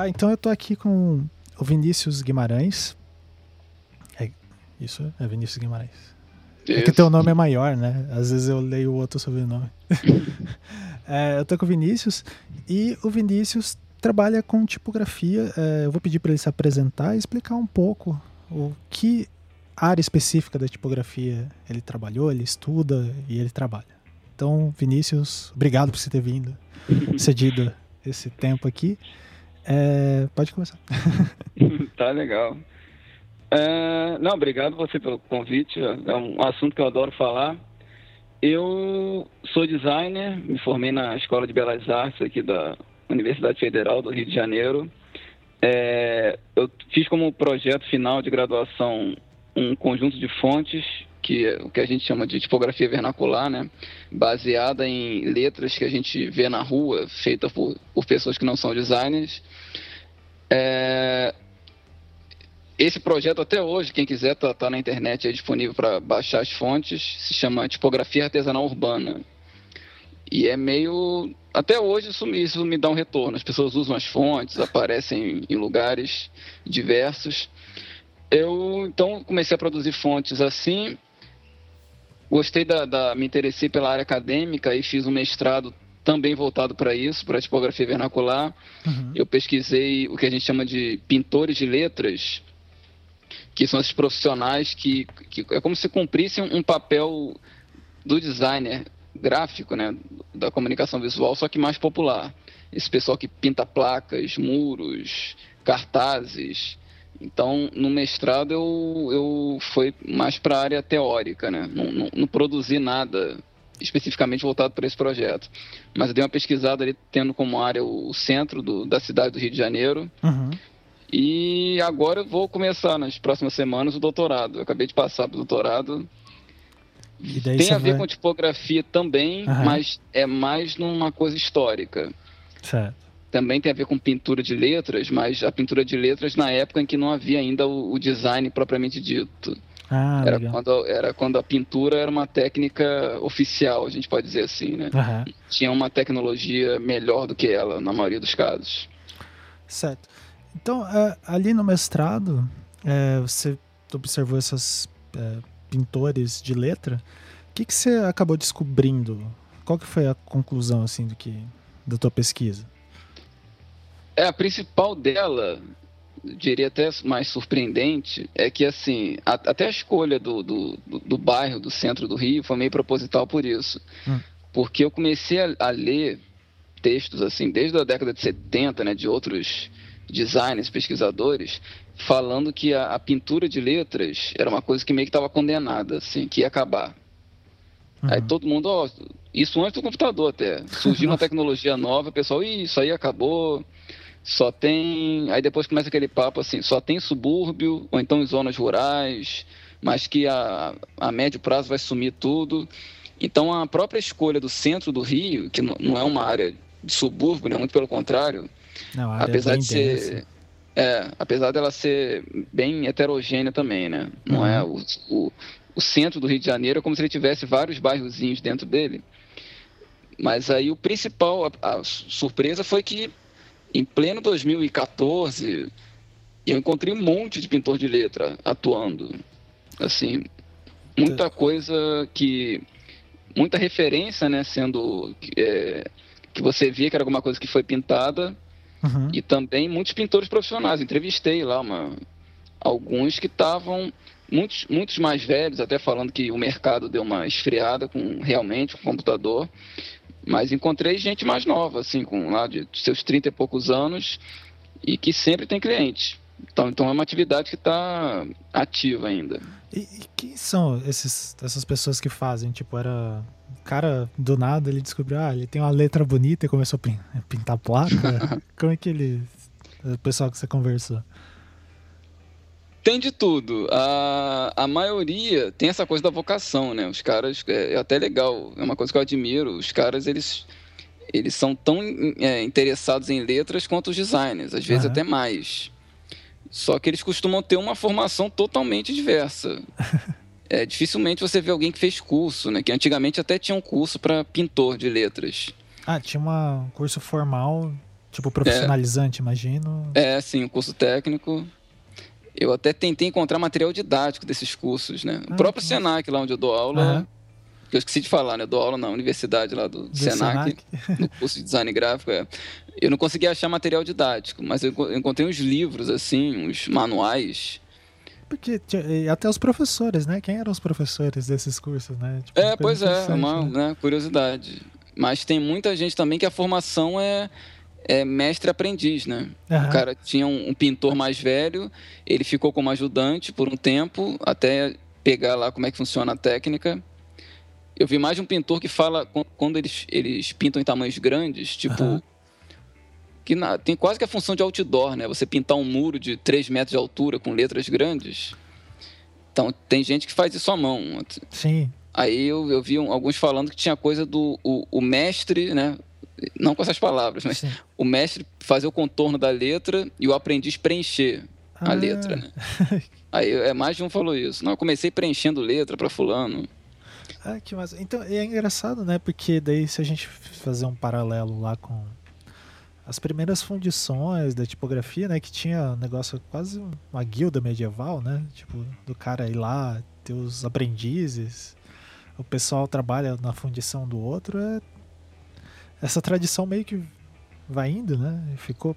Tá, então eu tô aqui com o Vinícius Guimarães. É, isso é Vinícius Guimarães. Isso. É que teu nome é maior, né? Às vezes eu leio o outro sobrenome. é, eu tô com o Vinícius e o Vinícius trabalha com tipografia. É, eu vou pedir para ele se apresentar e explicar um pouco o que área específica da tipografia ele trabalhou, ele estuda e ele trabalha. Então, Vinícius, obrigado por você ter vindo, cedido esse tempo aqui. É, pode começar. tá legal. É, não, obrigado você pelo convite. É um assunto que eu adoro falar. Eu sou designer, me formei na Escola de Belas Artes aqui da Universidade Federal do Rio de Janeiro. É, eu fiz como projeto final de graduação um conjunto de fontes que é o que a gente chama de tipografia vernacular, né? baseada em letras que a gente vê na rua, feita por, por pessoas que não são designers. É... Esse projeto até hoje, quem quiser tá, tá na internet, é disponível para baixar as fontes, se chama Tipografia Artesanal Urbana. E é meio. Até hoje isso, isso me dá um retorno. As pessoas usam as fontes, aparecem em lugares diversos. Eu então comecei a produzir fontes assim. Gostei da, da me interessei pela área acadêmica e fiz um mestrado também voltado para isso, para tipografia vernacular. Uhum. Eu pesquisei o que a gente chama de pintores de letras, que são esses profissionais que, que é como se cumprissem um papel do designer gráfico, né, da comunicação visual, só que mais popular. Esse pessoal que pinta placas, muros, cartazes. Então, no mestrado eu, eu fui mais para a área teórica, né? Não, não, não, produzi nada especificamente voltado para esse projeto. Mas eu dei uma pesquisada ali, tendo como área o centro do, da cidade do Rio de Janeiro. Uhum. E agora eu vou começar nas próximas semanas o doutorado. Eu acabei de passar para o doutorado tem a ver vai... com tipografia também, uhum. mas é mais numa coisa histórica. Certo. Também tem a ver com pintura de letras, mas a pintura de letras na época em que não havia ainda o, o design propriamente dito. Ah, era, quando, era quando a pintura era uma técnica oficial, a gente pode dizer assim, né? Uhum. Tinha uma tecnologia melhor do que ela, na maioria dos casos. Certo. Então, é, ali no mestrado, é, você observou essas é, pintores de letra, o que, que você acabou descobrindo? Qual que foi a conclusão assim do que da tua pesquisa? É a principal dela, diria até mais surpreendente, é que assim a, até a escolha do, do, do, do, bairro, do centro do Rio, foi meio proposital por isso, hum. porque eu comecei a, a ler textos assim desde a década de 70, né, de outros designers, pesquisadores, falando que a, a, pintura de letras era uma coisa que meio que estava condenada, assim, que ia acabar. Uhum. Aí todo mundo, ó, isso antes do computador até. Surgiu uma tecnologia nova, o pessoal, isso aí acabou, só tem. Aí depois começa aquele papo assim, só tem subúrbio, ou então zonas rurais, mas que a, a médio prazo vai sumir tudo. Então a própria escolha do centro do Rio, que não é uma área de subúrbio, né, muito pelo contrário, não, apesar de ser. É, apesar dela ser bem heterogênea também, né? Não é uhum. é o, o, o, centro do Rio de Janeiro é como se ele tivesse vários bairrozinhos dentro dele. Mas aí o principal, a, a surpresa foi que em pleno 2014 eu encontrei um monte de pintor de letra atuando. Assim, muita coisa que. muita referência, né? Sendo. É, que você via que era alguma coisa que foi pintada Uhum. E também muitos pintores profissionais. Entrevistei lá uma, alguns que estavam, muitos, muitos mais velhos, até falando que o mercado deu uma esfriada com realmente com o computador. Mas encontrei gente mais nova, assim, com lá de seus 30 e poucos anos, e que sempre tem cliente. Então, então é uma atividade que está ativa ainda. E, e, quem são esses, essas pessoas que fazem? Tipo, era. O cara, do nada, ele descobriu, ah, ele tem uma letra bonita e começou a pintar placa. Como é que ele. O pessoal que você conversou? Tem de tudo. A, a maioria tem essa coisa da vocação, né? Os caras, é, é até legal, é uma coisa que eu admiro. Os caras, eles, eles são tão é, interessados em letras quanto os designers, às vezes uhum. até mais. Só que eles costumam ter uma formação totalmente diversa. É, dificilmente você vê alguém que fez curso, né? Que antigamente até tinha um curso para pintor de letras. Ah, tinha uma, um curso formal Tipo profissionalizante, é, imagino. É, sim, o curso técnico. Eu até tentei encontrar material didático desses cursos, né? Ah, o próprio Senac, lá onde eu dou aula, que eu esqueci de falar, né? Eu dou aula na universidade lá do, do Senac, Senac, no curso de design gráfico. É. Eu não consegui achar material didático, mas eu encontrei uns livros, assim, uns manuais porque até os professores, né? Quem eram os professores desses cursos, né? Tipo, é, pois é, uma né? Né, curiosidade. Mas tem muita gente também que a formação é, é mestre-aprendiz, né? Uhum. O cara tinha um, um, pintor mais velho, ele ficou como ajudante por um tempo, até pegar lá como é que funciona a técnica. Eu vi mais de um pintor que fala, quando eles, eles pintam em tamanhos grandes, tipo... Uhum que na, tem quase que a função de outdoor, né? Você pintar um muro de 3 metros de altura com letras grandes. Então, tem gente que faz isso à mão. Sim. Aí eu, eu vi um, alguns falando que tinha coisa do o, o, mestre, né? Não com essas palavras, mas Sim. o mestre fazer o contorno da letra e o aprendiz preencher ah. a letra, né? Aí é, mais de um falou isso. Não, eu comecei preenchendo letra para fulano. Ah, que massa. Então, é engraçado, né? Porque daí se a gente fazer um paralelo lá com as primeiras fundições da tipografia, né, que tinha um negócio quase uma guilda medieval, né, tipo, do cara ir lá, ter os aprendizes, o pessoal trabalha na fundição do outro, é... essa tradição meio que vai indo, né, ficou...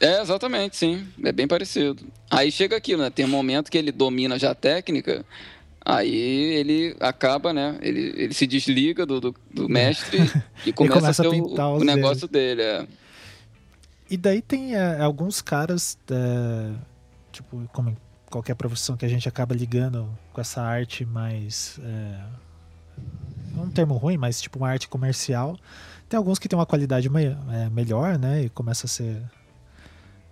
É, exatamente, sim, é bem parecido. Aí chega aquilo, né, tem um momento que ele domina já a técnica, Aí ele acaba, né? Ele, ele se desliga do, do, do mestre e começa, começa a ter o, o negócio dele. É. E daí tem é, alguns caras, é, tipo, como em qualquer profissão que a gente acaba ligando com essa arte mais. É, é um termo ruim, mas tipo uma arte comercial. Tem alguns que tem uma qualidade me, é, melhor, né? E começa a ser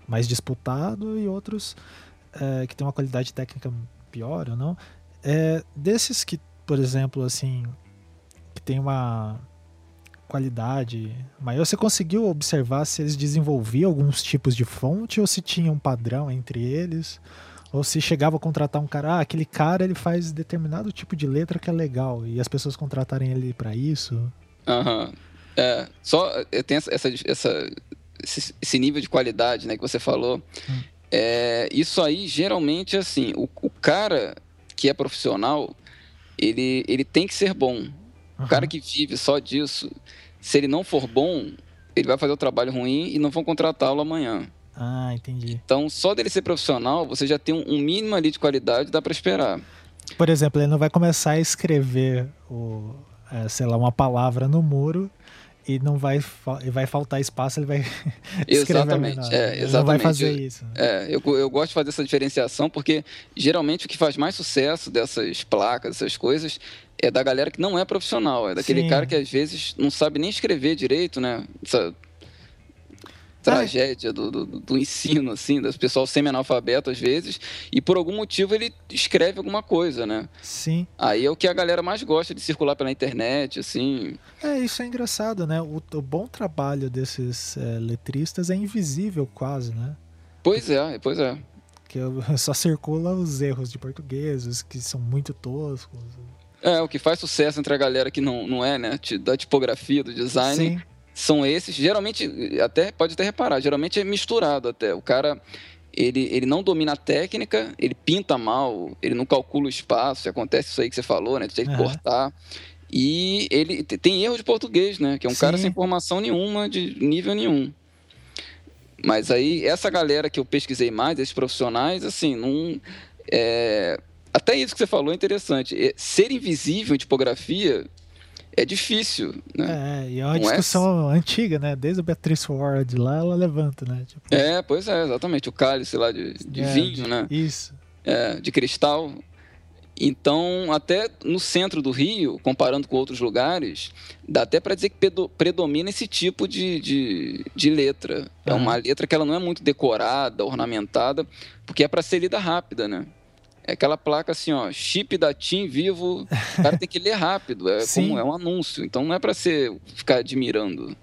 mais disputado, e outros é, que tem uma qualidade técnica pior ou não. É, desses que, por exemplo, assim, que tem uma qualidade maior. Você conseguiu observar se eles desenvolviam alguns tipos de fonte ou se tinha um padrão entre eles? Ou se chegava a contratar um cara, ah, aquele cara ele faz determinado tipo de letra que é legal e as pessoas contratarem ele para isso? Aham. Uhum. É, só tem essa, essa, esse, esse, nível de qualidade né, que você falou. Hum. É, isso aí, geralmente, assim, o, o cara que é profissional, ele, ele tem que ser bom. O cara que vive só disso, se ele não for bom, ele vai fazer o trabalho ruim e não vão contratá-lo amanhã. Ah, entendi. Então, só dele ser profissional, você já tem um, mínimo ali de qualidade, dá para esperar. Por exemplo, ele não vai começar a escrever, o, é, sei lá, uma palavra no muro e não vai, vai faltar espaço, ele vai Exatamente, é, exatamente. não vai fazer isso. É, eu, eu gosto de fazer essa diferenciação porque geralmente o que faz mais sucesso dessas placas, essas coisas, é da galera que não é profissional, é daquele Sim. cara que às vezes não sabe nem escrever direito, né? Essa tragédia do, do, do, ensino, assim, das pessoal semi-analfabeto às vezes, e por algum motivo ele escreve alguma coisa, né? Sim. Aí é o que a galera mais gosta de circular pela internet, assim. É, isso é engraçado, né? O, o bom trabalho desses é, letristas é invisível quase, né? Pois é, pois é. Que só circula os erros de portugueses, que são muito toscos. É, o que faz sucesso entre a galera que não, não é, né, da tipografia, do design, Sim. São esses. Geralmente, até pode até reparar, geralmente é misturado até. O cara, ele, ele não domina a técnica, ele pinta mal, ele não calcula o espaço, acontece isso aí que você falou, né, tem que uhum. cortar. E ele tem erro de português, né, que é um Sim. cara sem formação nenhuma, de nível nenhum. Mas aí, essa galera que eu pesquisei mais, esses profissionais, assim, não... É, até isso que você falou é interessante. É, ser invisível em tipografia é difícil, né? É, e é uma Não é discussão é... antiga, né? Desde a Beatrice Ward lá, ela levanta, né? Tipo... É, pois é, exatamente. O cálice lá de, de é, vinho, de... né? Isso. É, de cristal. Então, até no centro do Rio, comparando com outros lugares, dá até para dizer que predomina esse tipo de, de, de letra. É uma letra que ela não é muito decorada, ornamentada, porque é para ser lida rápida, né? É aquela placa assim, ó, chip da TIM vivo, o cara tem que ler rápido, é Sim. como é um anúncio, então não é para você ficar admirando.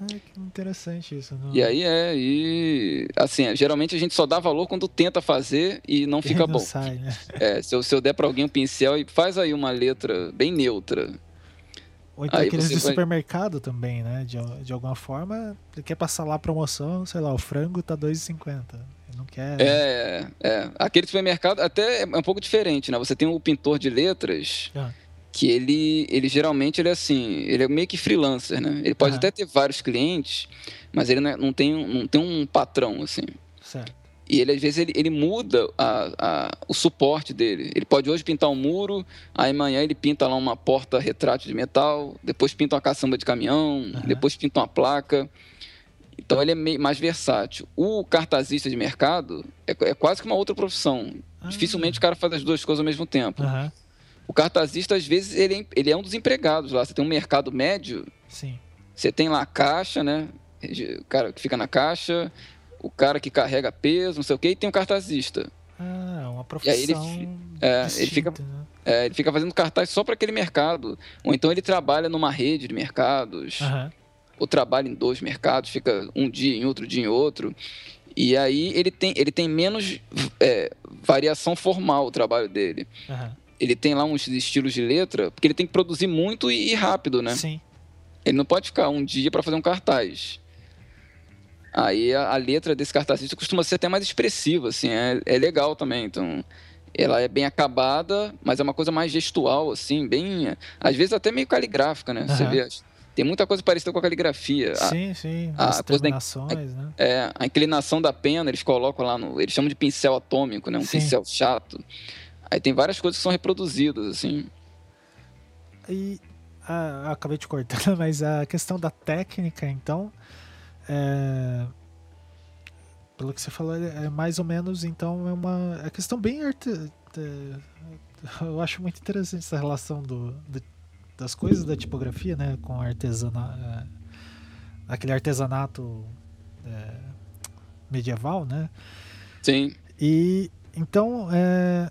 Ai, que interessante isso. Não... E aí é, e assim, geralmente a gente só dá valor quando tenta fazer e não fica não bom. Sai, né? É, se eu, se eu der para alguém um pincel e faz aí uma letra bem neutra. Ou então Aí aqueles de vai... supermercado também, né? De, de alguma forma, quer passar lá a promoção, sei lá, o frango tá 2,50. Não quer. É, é. Aquele supermercado até é um pouco diferente, né? Você tem o pintor de letras. Ah. Que ele, ele geralmente ele é assim, ele é meio que freelancer, né? Ele pode ah. até ter vários clientes, mas ele não, é, não, tem, não tem um patrão, assim. Certo. E ele, às vezes, ele, ele muda a, a, o suporte dele. Ele pode hoje pintar um muro, aí amanhã ele pinta lá uma porta retrátil de metal, depois pinta uma caçamba de caminhão, uhum. depois pinta uma placa. Então ele é meio, mais versátil. O cartazista de mercado é, é quase que uma outra profissão. Ah. Dificilmente o cara faz as duas coisas ao mesmo tempo. Uhum. O cartazista, às vezes, ele é, ele é um dos empregados lá. Você tem um mercado médio. Sim. Você tem lá a caixa, né? O cara que fica na caixa, o cara que carrega peso, não sei o quê, e tem o cartazista. Ah, uma profissão. E aí ele, é, distinta, ele, fica, né? é, ele fica fazendo cartaz só para aquele mercado. Ou então ele trabalha numa rede de mercados. Uhum. Ou trabalha em dois mercados, fica um dia em outro dia em outro. E aí ele tem, ele tem menos é, variação formal o trabalho dele. Uhum. Ele tem lá uns estilos de letra, porque ele tem que produzir muito e, e rápido, né? Sim. Ele não pode ficar um dia para fazer um cartaz. Aí a, a, letra desse cartazista costuma ser até mais expressiva, assim, é, é legal também. Então, ela é bem acabada, mas é uma coisa mais gestual, assim, bem. Às vezes até meio caligráfica, né? Uhum. Você vê. Tem muita coisa parecida com a caligrafia. Sim, sim. A, As coisa da, a, né? É, a inclinação da pena, eles colocam lá no. Eles chamam de pincel atômico, né? Um sim. pincel chato. Aí tem várias coisas que são reproduzidas, assim. E. Ah, acabei de cortar, mas a questão da técnica, então é, pelo que você falou, é mais ou menos, então, é uma é questão bem arte, é, eu acho muito interessante essa relação do, do, das coisas da tipografia, né, com artesanato, é, aquele artesanato é, medieval, né? Sim. E então, é,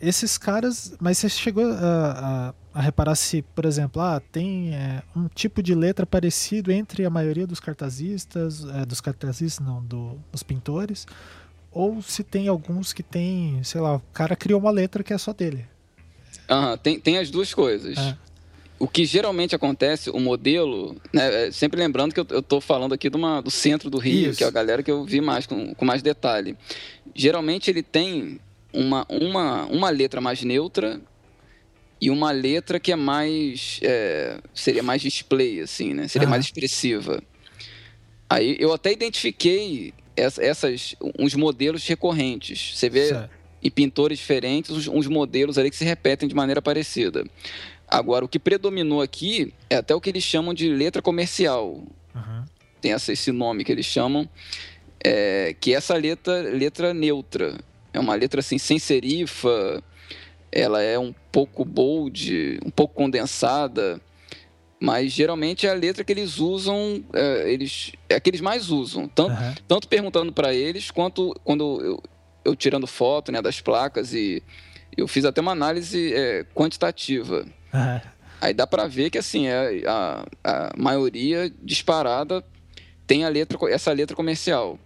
esses caras, mas você chegou a, a a reparar se, por exemplo, ah, tem um tipo de letra parecido entre a maioria dos cartazistas, dos cartazistas, não, do, dos pintores, ou se tem alguns que tem, sei lá, o cara criou uma letra que é só dele. Aham, tem, tem as duas coisas. É. O que geralmente acontece, o modelo, né, é, sempre lembrando que eu estou falando aqui uma, do centro do Rio, Isso. que é a galera que eu vi mais com, com mais detalhe. Geralmente ele tem uma, uma, uma letra mais neutra e uma letra que é mais é, seria mais display assim né seria mais expressiva aí eu até identifiquei essas uns modelos recorrentes você vê certo. em pintores diferentes uns, uns, modelos ali que se repetem de maneira parecida agora o que predominou aqui é até o que eles chamam de letra comercial uhum. tem essa, esse nome que eles chamam é, que é essa letra letra neutra é uma letra assim sem serifa ela é um pouco bold, um pouco condensada, mas geralmente é a letra que eles usam, é, eles, é a que eles mais usam, tanto, uhum. tanto perguntando para eles, quanto quando eu, eu, tirando foto né, das placas e eu fiz até uma análise é, quantitativa. Uhum. Aí dá para ver que assim é, a, a maioria disparada tem a letra, essa letra comercial.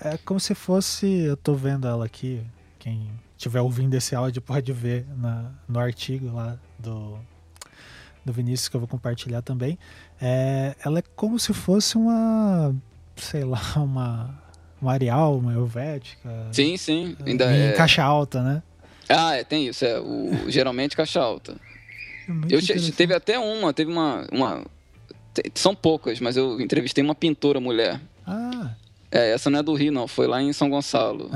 É como se fosse, eu tô vendo ela aqui, quem estiver ouvindo esse áudio pode ver na, no artigo lá do, do Vinícius que eu vou compartilhar também. É, ela é como se fosse uma, sei lá, uma, uma Arial, uma Helvética. Sim, sim. Ainda em é... caixa alta, né? Ah, é, tem isso. É, o, geralmente caixa alta. É eu teve até uma, teve uma, uma. São poucas, mas eu entrevistei uma pintora mulher. Ah. É, essa não é do Rio, não. Foi lá em São Gonçalo.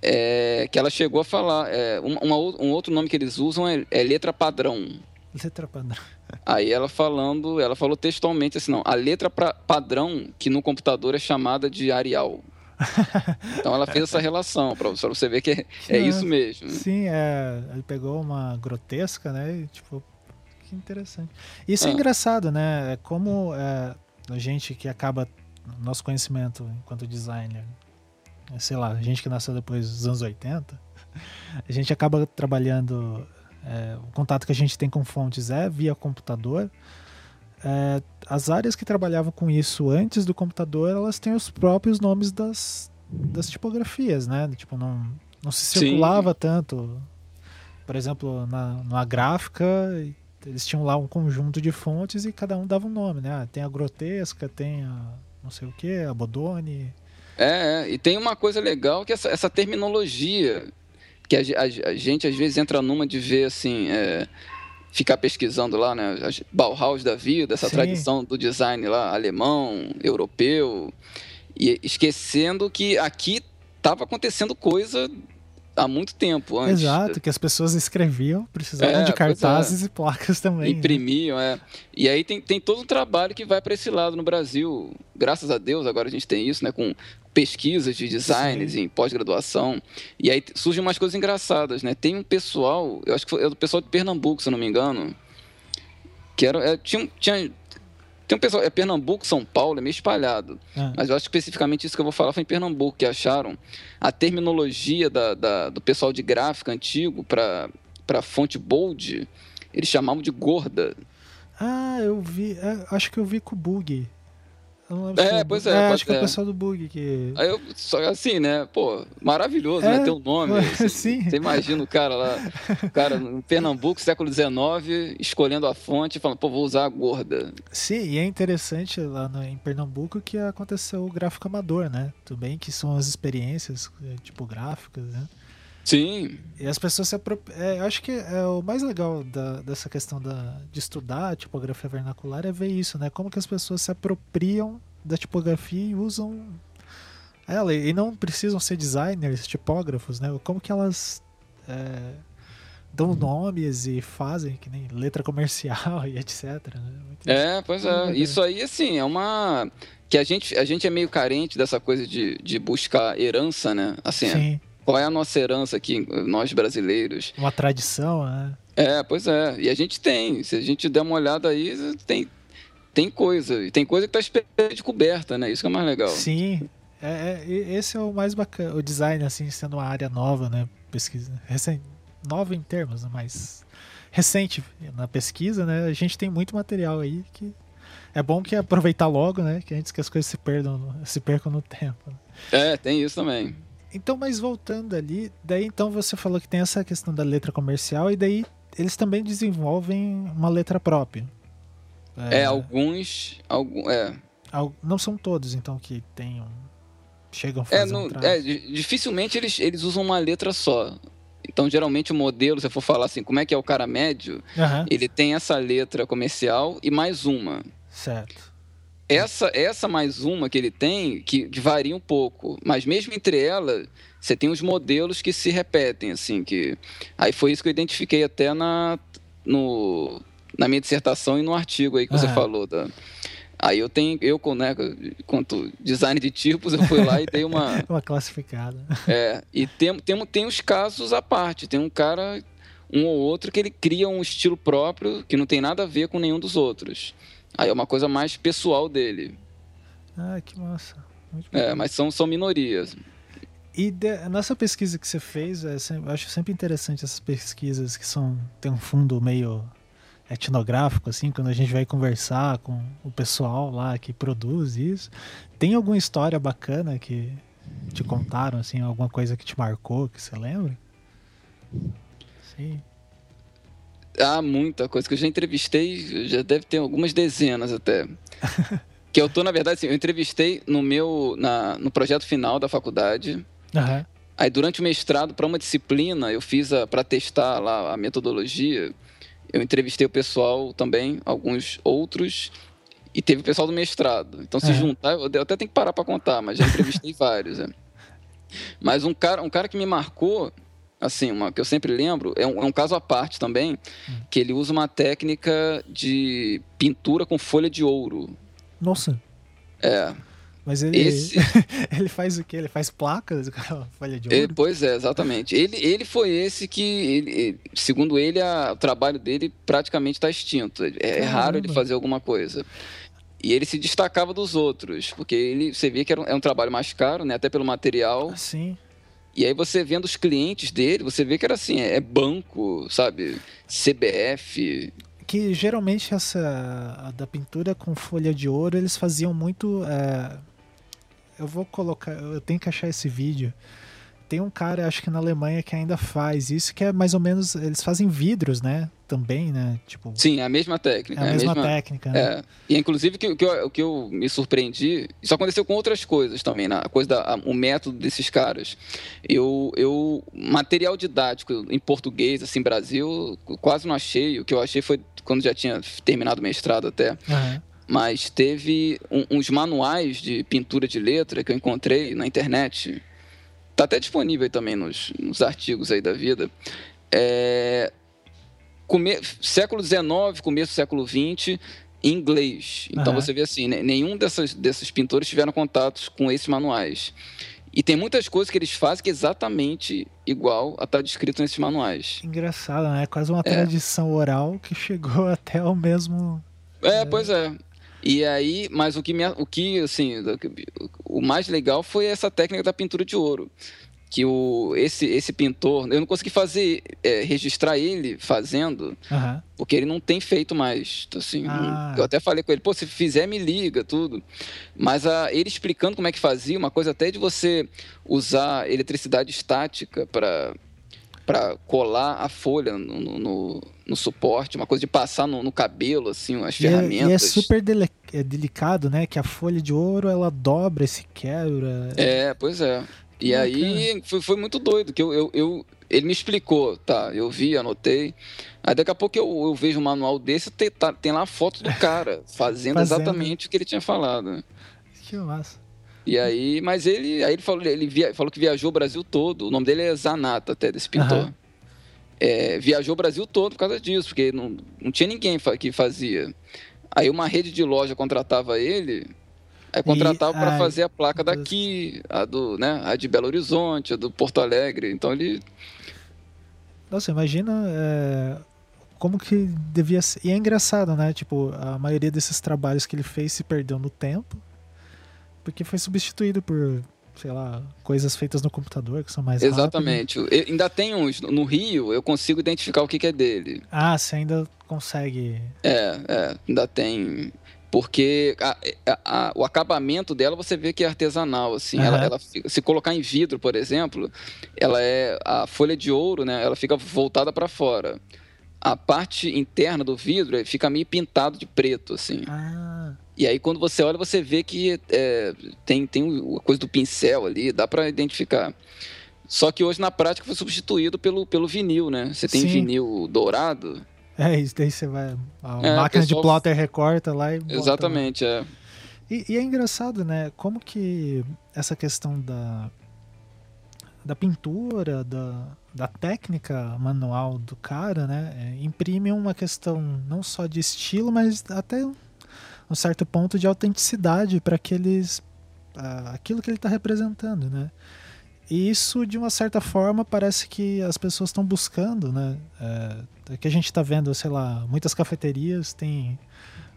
É, que ela chegou a falar. É, uma, um outro nome que eles usam é, é, letra padrão. Letra padrão. Aí ela falando, ela falou textualmente assim, não, a letra pra, padrão que no computador é chamada de Arial. então ela fez essa relação para você ver que é, é isso mesmo. Sim, é, ele pegou uma grotesca, né? E, tipo, que interessante. Isso é, é engraçado, né? É como é, a gente que acaba nosso conhecimento enquanto designer sei lá, a gente que nasceu depois dos anos 80, a gente acaba trabalhando. É, o contato que a gente tem com fontes é via computador. É, as áreas que trabalhavam com isso antes do computador, elas têm os próprios nomes das, das tipografias, né? Tipo, não, não se circulava Sim. tanto. Por exemplo, na, na gráfica, eles tinham lá um conjunto de fontes e cada um dava um nome, né? Ah, tem a grotesca, tem a não sei o que, a Bodoni. É, é, e tem uma coisa legal que essa, essa terminologia que a, a, a, gente às vezes entra numa de ver assim. É, ficar pesquisando lá, né? Bauhaus da vida, essa Sim. tradição do design lá alemão, europeu, e esquecendo que aqui estava acontecendo coisa há muito tempo antes. Exato, que as pessoas escreviam, precisavam é, de cartazes é. e placas também. Né? Imprimiam, né? é. E aí tem, tem todo um trabalho que vai para esse lado no Brasil. Graças a Deus, agora a gente tem isso, né? Com pesquisas de designs em pós-graduação. E aí surgem umas coisas engraçadas, né? Tem um pessoal, eu acho que é do pessoal de Pernambuco, se eu não me engano, que era, é, tinha, tinha tem um pessoal, é Pernambuco, São Paulo, é meio espalhado. É. Mas eu acho que especificamente isso que eu vou falar foi em Pernambuco, que acharam a terminologia da, da do pessoal de gráfica antigo para fonte bold, eles chamavam de gorda. Ah, eu vi, é, acho que eu vi com o bug é, pois é. é acho que é o pessoal do Bug que. Aí eu, só assim, né? Pô, maravilhoso, né? é, né? Ter um nome. Você, sim. Você imagina o cara lá, o cara em Pernambuco, século XIX, escolhendo a fonte e falando, pô, vou usar a gorda. Sim, e é interessante lá no, em Pernambuco que aconteceu o gráfico amador, né? Tudo bem que são as experiências eh, tipográficas, né? Sim. E as pessoas se apropriam. É, acho que é o mais legal da, dessa questão da, de estudar a tipografia vernacular é ver isso, né? Como que as pessoas se apropriam da tipografia e usam ela. E não precisam ser designers, tipógrafos, né? Como que elas é, dão nomes e fazem, que nem letra comercial e etc. Né? É, pois é. Isso aí, assim, é uma. Que a gente, a gente é meio carente dessa coisa de, de buscar herança, né? Assim, Sim qual é a nossa herança aqui, nós brasileiros? Uma tradição, né? É, pois é. E a gente tem. Se a gente der uma olhada aí, tem, tem coisa. E tem coisa que está descoberta, né? Isso que é mais legal. Sim. É, é, esse é o mais bacana. O design, assim, sendo uma área nova, né? Pesquisa. Recente, nova em termos, né? mas recente na pesquisa, né? A gente tem muito material aí que é bom que aproveitar logo, né? Que antes que as coisas se perdam, se percam no tempo. É, tem isso também. Então, mas voltando ali, daí então você falou que tem essa questão da letra comercial e daí eles também desenvolvem uma letra própria. É, é alguns, algum, é. Não são todos, então, que tenham chegam a é, fazer no, um é, dificilmente eles, eles usam uma letra só. Então, geralmente, o modelo, se eu for falar assim, como é que é o cara médio, uhum. ele tem essa letra comercial e mais uma. Certo. Essa, essa mais uma que ele tem, que, que varia um pouco, mas mesmo entre elas, você tem os modelos que se repetem, assim, que... Aí foi isso que eu identifiquei até na, no, na minha dissertação e no artigo aí que você falou, da... Aí eu tenho, eu né, quanto design de tipos, eu fui lá e dei uma. uma classificada. É, e tem, tem, tem os casos à parte. Tem um cara, um ou outro, que ele cria um estilo próprio que não tem nada a ver com nenhum dos outros. Aí é uma coisa mais pessoal dele. Ah, que massa. é, mas são, são minorias. E de, nessa pesquisa que você fez, é, eu acho sempre interessante essas pesquisas que são tem um fundo meio etnográfico, assim, quando a gente vai conversar com o pessoal lá que produz isso. Tem alguma história bacana que te contaram, assim, alguma coisa que te marcou, que você lembra? Sim. Ah, muita coisa que eu já entrevistei, já deve ter algumas dezenas até. que eu tô, na verdade, assim, eu entrevistei no meu, na, no projeto final da faculdade. Uhum. Aí, durante o mestrado, para uma disciplina, eu fiz para testar lá a metodologia. Eu entrevistei o pessoal também, alguns outros, e teve o pessoal do mestrado. Então, se uhum. juntar, eu até tenho que parar para contar, mas já entrevistei vários. É. Mas um cara, um cara que me marcou assim, uma que eu sempre lembro, é um, é um caso à parte também, hum. que ele usa uma técnica de pintura com folha de ouro. Nossa. É. Mas ele, Esse... ele faz o que? Ele faz placas com folha de ouro? Ele, pois é, exatamente. Ele, ele foi esse que, ele, segundo ele, a, o trabalho dele praticamente está extinto. É, é raro ele fazer alguma coisa. E ele se destacava dos outros, porque ele, você via que era um, é um trabalho mais caro, né? Até pelo material. Ah, sim. E aí você vendo os clientes dele, você vê que era assim, é banco, sabe? CBF. Que geralmente essa da pintura com folha de ouro, eles faziam muito. É... Eu vou colocar, eu tenho que achar esse vídeo tem um cara, acho que na Alemanha, que ainda faz isso, que é mais ou menos. Eles fazem vidros, né? Também, né? Tipo, Sim, é a mesma técnica. é a é mesma, técnica. Né? É. E inclusive o que, que, eu, que eu me surpreendi, isso aconteceu com outras coisas também, né? a coisa da, a, o método desses caras. Eu, eu material didático em português, assim, Brasil, quase não achei. O que eu achei foi quando já tinha terminado o mestrado até. Aham. Mas teve um- uns manuais de pintura de letra que eu encontrei na internet. Tá até disponível aí também nos, nos artigos aí da vida. É, come- século XIX, começo do século XX, em inglês. Então Aham. você vê assim, nenhum dessas, desses pintores tiveram contatos com esses manuais. E tem muitas coisas que eles fazem que é exatamente igual a estar descrito nesses manuais. Engraçado, né? Quase uma tradição oral que chegou até o mesmo. É, pois é. E aí, mas o que, me, o que assim, o mais legal foi essa técnica da pintura de ouro. Que o, esse, esse pintor, eu não consegui fazer, é, registrar ele fazendo, Aham. porque ele não tem feito mais. Então, Assim, Ah. eu até falei com ele, pô, se fizer, me liga, tudo. Mas a, ele explicando como é que fazia, uma coisa até de você usar eletricidade estática para para colar a folha no, no- no, no suporte, uma coisa de passar no, cabelo, assim, as E é, ferramentas. e é super dele- é delicado, né? Que a folha de ouro ela dobra se quebra. É, pois é. E aí foi, foi muito doido, que eu, eu, eu- ele me explicou, tá? Eu vi, anotei. Aí daqui a pouco eu, eu vejo um manual desse, tem, tá- tem lá a foto do cara fazendo, Fazendo. exatamente o que ele tinha falado. Que massa. E aí, mas ele, aí ele falou, ele via- falou que viajou o Brasil todo. O nome dele é Zanata, até desse pintor. Aham. É, viajou o Brasil todo por causa disso, porque não, não tinha ninguém fa- que fazia. Aí uma rede de loja contratava ele, aí contratava para fazer a placa daqui, a do, né, a de Belo Horizonte, a do Porto Alegre. Então ele, Nossa, imagina é, como que devia ser. E é engraçado, né? Tipo, a maioria desses trabalhos que ele fez se perdeu no tempo, porque foi substituído por, sei lá, coisas feitas no computador que são mais exatamente. Eu- ainda tem uns no Rio, eu consigo identificar o que, que é dele. Ah, você ainda consegue. É, é, ainda tem. Porque a- a- a- o acabamento dela você vê que é artesanal, assim. Ela, Aham. ela fica- se colocar em vidro, por exemplo, ela é a folha de ouro, né? Ela fica voltada para fora. A parte interna do vidro fica meio pintado de preto, assim. Ah, E aí quando você olha você vê que é, tem tem a coisa do pincel ali, dá para identificar. Só que hoje na prática foi substituído pelo, pelo vinil, né? Você tem Sim. vinil dourado. é isso. Daí você vai. A É, máquina o de pessoal- plotter recorta lá e. bota lá. Exatamente, é. E, e é engraçado, né? Como que essa questão da, da pintura, da, da técnica manual do cara, né? é, imprime uma questão não só de estilo, mas até um, certo ponto de autenticidade para aqueles ah, aquilo que ele está representando, né? E isso, de uma certa forma, parece que as pessoas estão buscando, né? É que a gente está vendo, sei lá, muitas cafeterias tem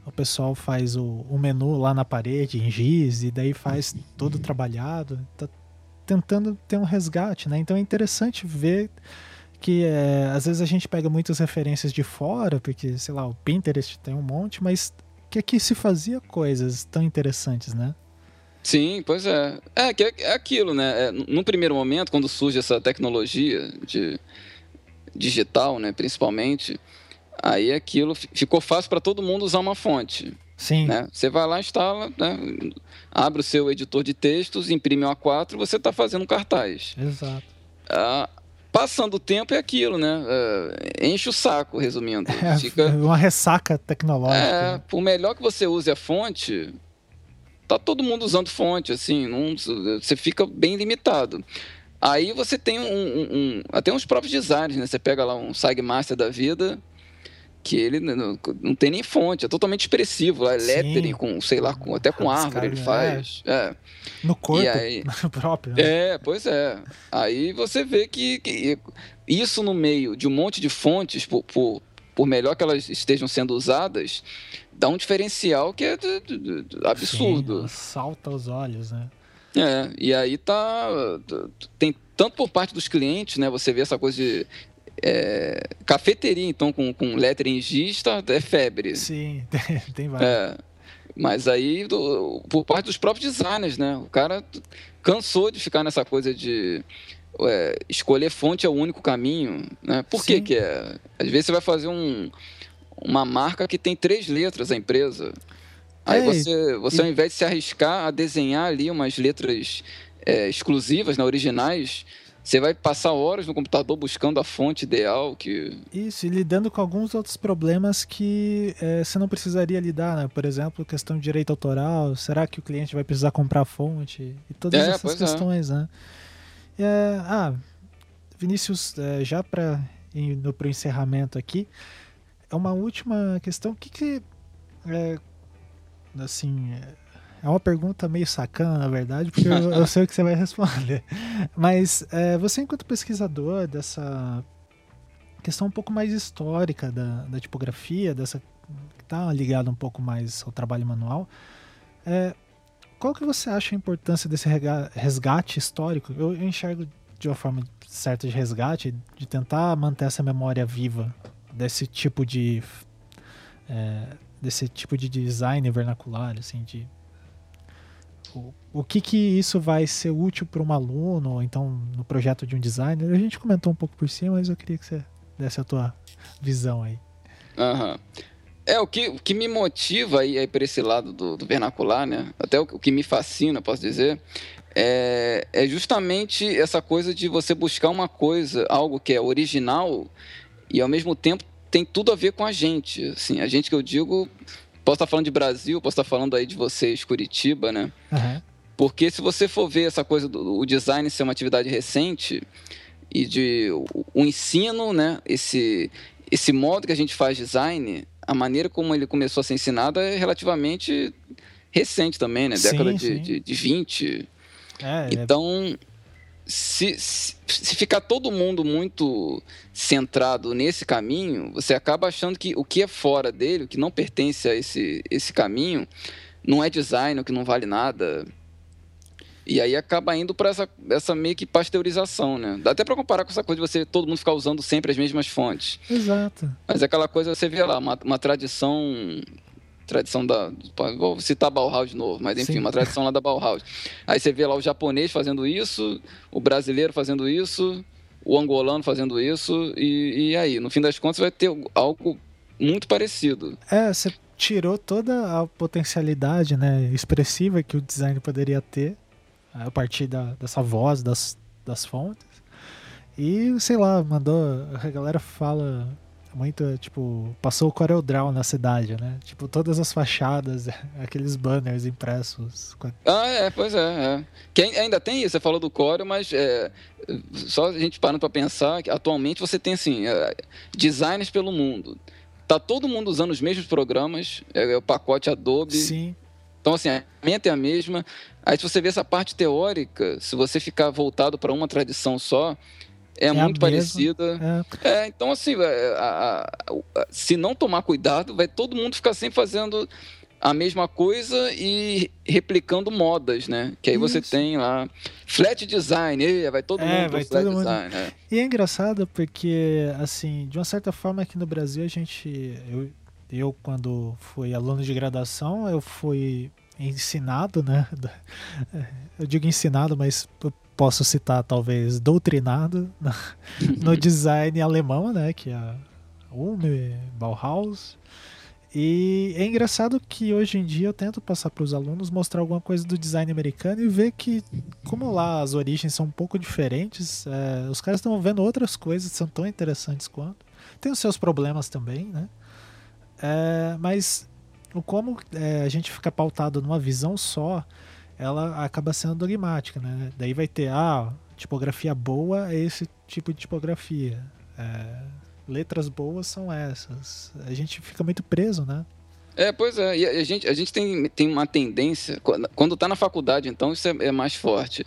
o pessoal faz o, o menu lá na parede em giz e daí faz todo trabalhado, tá tentando ter um resgate, né? Então é interessante ver que é, às vezes a gente pega muitas referências de fora, porque sei lá, o Pinterest tem um monte, mas que aqui se fazia coisas tão interessantes, né? Sim, pois é. É, que é, é aquilo, né? É, no primeiro momento, quando surge essa tecnologia de digital, né, principalmente, aí aquilo fi- ficou fácil para todo mundo usar uma fonte, Sim, né? Você vai lá, instala, né, abre o seu editor de textos, imprime um A4 e você está fazendo um cartaz. exato. Ah, passando o tempo é aquilo, né? É, enche o saco, resumindo. É Fica, uma ressaca tecnológica. é, né? por melhor que você use a fonte, tá todo mundo usando fonte, assim, não- você fica bem limitado. Aí você tem um, um- um- até uns próprios designs, né? Você pega lá um Sagmaster da vida, que ele não, não tem nem fonte, é totalmente expressivo, lá, é lettering com, sei lá, com, até com Os árvore ele faz. É. No corpo aí- próprio. né? É, pois é. Aí você vê que, que isso no meio de um monte de fontes, por, por, por melhor que elas estejam sendo usadas, dá um diferencial que é de- de- de- de- absurdo. Sim, salta aos olhos, né? É, e aí tá. Tem tanto por parte dos clientes, né? Você vê essa coisa de. É, cafeteria, então, com, com lettering em giz, tá, é febre. Sim, tem, tem vários. É, mas aí, do- por parte dos próprios designers, né? O cara cansou de ficar nessa coisa de é, escolher fonte é o único caminho, né? Por que que é? Às vezes você vai fazer um, uma marca que tem três letras, a empresa. Aí você, você e... ao invés de se arriscar a desenhar ali umas letras é, exclusivas, né, originais, você vai passar horas no computador buscando a fonte ideal que isso e lidando com alguns outros problemas que é, você não precisaria lidar né? por exemplo questão de direito autoral será que o cliente vai precisar comprar a fonte e todas é, essas questões é. né é, ah Vinícius é, já para indo para o encerramento aqui é uma última questão o que que é, assim é uma pergunta meio sacana, na verdade, porque eu, eu sei o que você vai responder. Mas é, você, enquanto pesquisador dessa questão um pouco mais histórica da, da tipografia, dessa que está ligada um pouco mais ao trabalho manual, é, qual que você acha a importância desse resgate histórico? Eu, eu enxergo de uma forma certa de resgate, de tentar manter essa memória viva desse tipo de é, desse tipo de design vernacular, assim, de o, que que isso vai ser útil para um aluno, ou então no projeto de um designer? A gente comentou um pouco por cima, mas eu queria que você desse a tua visão aí. Uhum. É, o que, o que me motiva aí, aí para esse lado do, do vernacular, né? Até o, o, que me fascina, posso dizer, é, é justamente essa coisa de você buscar uma coisa, algo que é original e ao mesmo tempo tem tudo a ver com a gente. Assim, a gente que eu digo Posso estar falando de Brasil, posso estar falando aí de vocês, Curitiba, né? Uhum. Porque se você for ver essa coisa do o design ser uma atividade recente e de o, o ensino, né? Esse, esse modo que a gente faz design, a maneira como ele começou a ser ensinado é relativamente recente também, né? Década sim, de, sim. De, de 20. É, é, então, se, se, se, ficar todo mundo muito centrado nesse caminho, você acaba achando que o que é fora dele, o que não pertence a esse, esse caminho, não é design, o que não vale nada. E aí acaba indo para essa, essa meio que pasteurização, né? Dá até para comparar com essa coisa de você todo mundo ficar usando sempre as mesmas fontes. Exato. Mas é aquela coisa, você vê lá, uma, uma tradição tradição da. Vou citar Bauhaus de novo, mas enfim, Sim. uma tradição lá da Bauhaus. Aí você vê lá o japonês fazendo isso, o brasileiro fazendo isso, o angolano fazendo isso, e, e aí, no fim das contas, vai ter algo muito parecido. É, você tirou toda a potencialidade né, expressiva que o design poderia ter a partir da, dessa voz das, das fontes. E, sei lá, mandou. A galera fala muito, tipo, passou o CorelDRAW na cidade, né? Tipo, todas as fachadas, aqueles banners impressos. Ah, é, pois é. é. Que ainda tem isso, você falou do Corel, mas é, só a gente parando para pensar que atualmente você tem, assim, é, designers pelo mundo. Tá todo mundo usando os mesmos programas, é, é o pacote Adobe. Sim. Então, assim, a mente é a mesma. Aí, se você vê essa parte teórica, se você ficar voltado para uma tradição só, é, é muito parecida. É. é. então, assim, é, a, a, a, se não tomar cuidado, vai todo mundo ficar sempre fazendo a mesma coisa e replicando modas, né? Que aí Isso. você tem lá flat design, vai todo é, mundo vai flat todo design. Mundo... E é engraçado porque, assim, de uma certa forma aqui no Brasil a gente, eu, eu quando fui aluno de graduação, eu fui ensinado, né? Eu digo ensinado, mas posso citar talvez doutrinado no design alemão, né, que é a Ulme, Bauhaus. E é engraçado que hoje em dia eu tento passar para os alunos mostrar alguma coisa do design americano e ver que, como lá as origens são um pouco diferentes, é, os caras estão vendo outras coisas que são tão interessantes quanto. Tem os seus problemas também, né? É, mas como é, a gente fica pautado numa visão só ela acaba sendo dogmática, né? Daí vai ter, ah, tipografia boa é esse tipo de tipografia. É, letras boas são essas. A gente fica muito preso, né? É, pois é. E a gente, a gente tem, tem uma tendência, quando está na faculdade, então, isso é, é mais forte,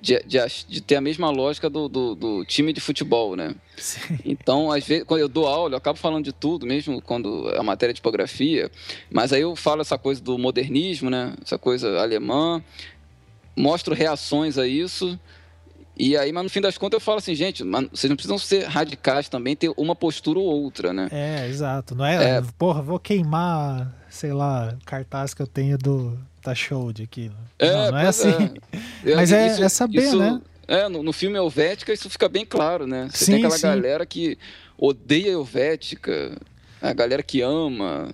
de, de, de, ter a mesma lógica do, do, do, time de futebol, né? Sim. Então, às vezes, quando eu dou aula, eu acabo falando de tudo, mesmo quando a matéria de tipografia, mas aí eu falo essa coisa do modernismo, né? Essa coisa alemã, mostro reações a isso, e aí, mas no fim das contas eu falo assim, gente, vocês não precisam ser radicais também, ter uma postura ou outra, né? É, exato. Não é, é... porra, vou queimar, sei lá, cartaz que eu tenho do da show de aquilo. É, não, não é assim. É. mas é, isso, é, saber, isso, né? É, no, no filme Helvética isso fica bem claro, né? Você sim, tem aquela sim. galera que odeia Helvética, a galera que ama.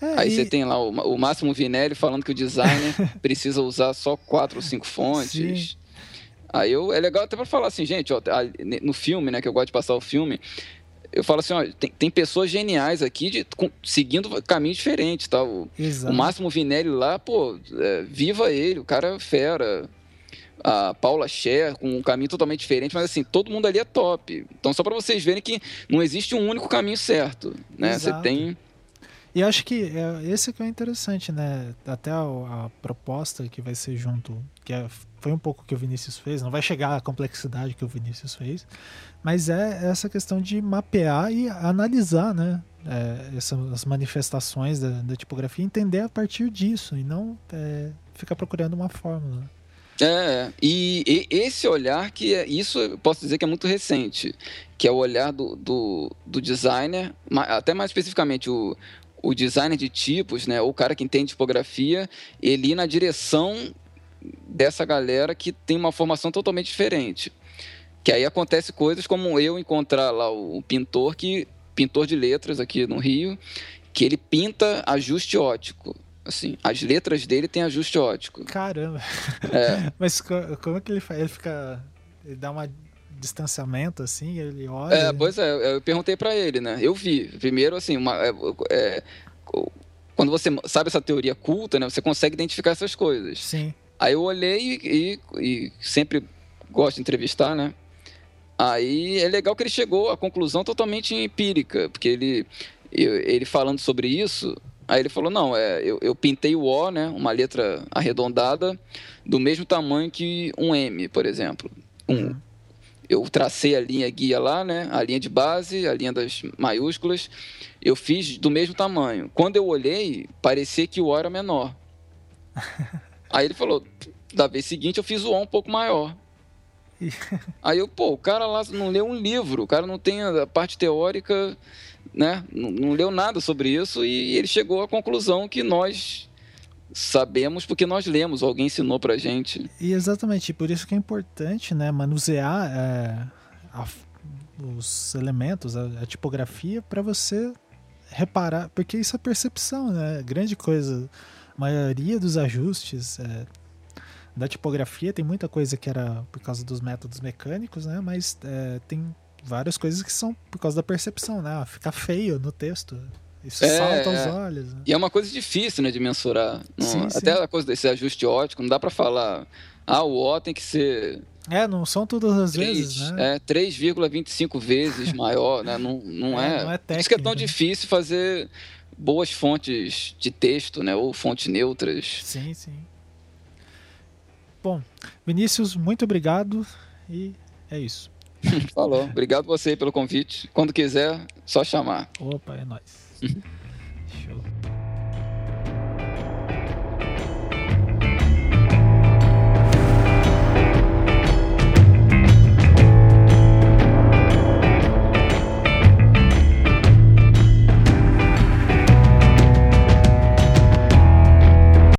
É, Aí e... você tem lá o, o Máximo Vinelli falando que o designer precisa usar só quatro ou cinco fontes. Sim. Aí eu, é legal até para falar assim, gente, ó, no filme, né, que eu gosto de passar o filme, eu falo assim, ó, tem, tem pessoas geniais aqui de, com, seguindo caminhos diferentes, tá? O, o Máximo Vinelli lá, pô, é, viva ele, o cara é fera. A Paula Scher com um caminho totalmente diferente, mas assim, todo mundo ali é top. Então, só para vocês verem que não existe um único caminho certo, né? Você tem e acho que é, esse que é interessante, né? Até a, a, proposta que vai ser junto, que é, foi um pouco que o Vinícius fez, não vai chegar à complexidade que o Vinícius fez, mas é essa questão de mapear e analisar, né? É, essas manifestações da, da, tipografia, entender a partir disso e não é, ficar procurando uma fórmula. É, e, e, esse olhar que é, isso eu posso dizer que é muito recente, que é o olhar do, do, do designer, até mais especificamente o, o designer de tipos, né, o cara que entende tipografia, ele ir na direção dessa galera que tem uma formação totalmente diferente. Que aí acontece coisas como eu encontrar lá o pintor que pintor de letras aqui no Rio, que ele pinta ajuste ótico. Assim, as letras dele têm ajuste ótico. Caramba. É. Mas como é que ele faz? Ele fica ele dá uma distanciamento, assim, ele olha. É, pois é, eu perguntei para ele, né? Eu vi. Primeiro, assim, uma, é, é, quando você sabe essa teoria culta, né? Você consegue identificar essas coisas. Sim. Aí eu olhei e, e, e sempre gosto de entrevistar, né? Aí é legal que ele chegou à conclusão totalmente empírica, porque ele, ele falando sobre isso, aí ele falou, não, é, eu, eu pintei o O, né, uma letra arredondada, do mesmo tamanho que um M, por exemplo. Um, uhum eu tracei a linha guia lá, né? A linha de base, a linha das maiúsculas. Eu fiz do mesmo tamanho. Quando eu olhei, parecia que o O era menor. Aí ele falou, da vez seguinte eu fiz o O um pouco maior. Aí eu, pô, o cara lá não leu um livro, o cara não tem a parte teórica, né? Não, não leu nada sobre isso e ele chegou à conclusão que nós sabemos porque nós lemos, alguém ensinou pra gente. E exatamente, por isso que é importante, né, manusear é, a, os elementos, a, a tipografia, para você reparar, porque isso é percepção, né? Grande coisa. A maioria dos ajustes é, da tipografia tem muita coisa que era por causa dos métodos mecânicos, né? Mas é, tem várias coisas que são por causa da percepção, né? Fica feio no texto. Isso é, salta aos é. olhos. Né? E é uma coisa difícil né, de mensurar. Não, sim, até sim. a coisa desse ajuste ótico, não dá para falar, ah, o O tem que ser. É, não são todas as 3, vezes, né? É, 3,25 vezes maior, né? Não, não é. é. Não é técnico, Por isso que é tão né? difícil fazer boas fontes de texto, né? Ou fontes neutras. Sim, sim. Bom, Vinícius, muito obrigado e é isso. Falou. Obrigado você pelo convite. Quando quiser, só chamar. Opa, é nóis. Еще.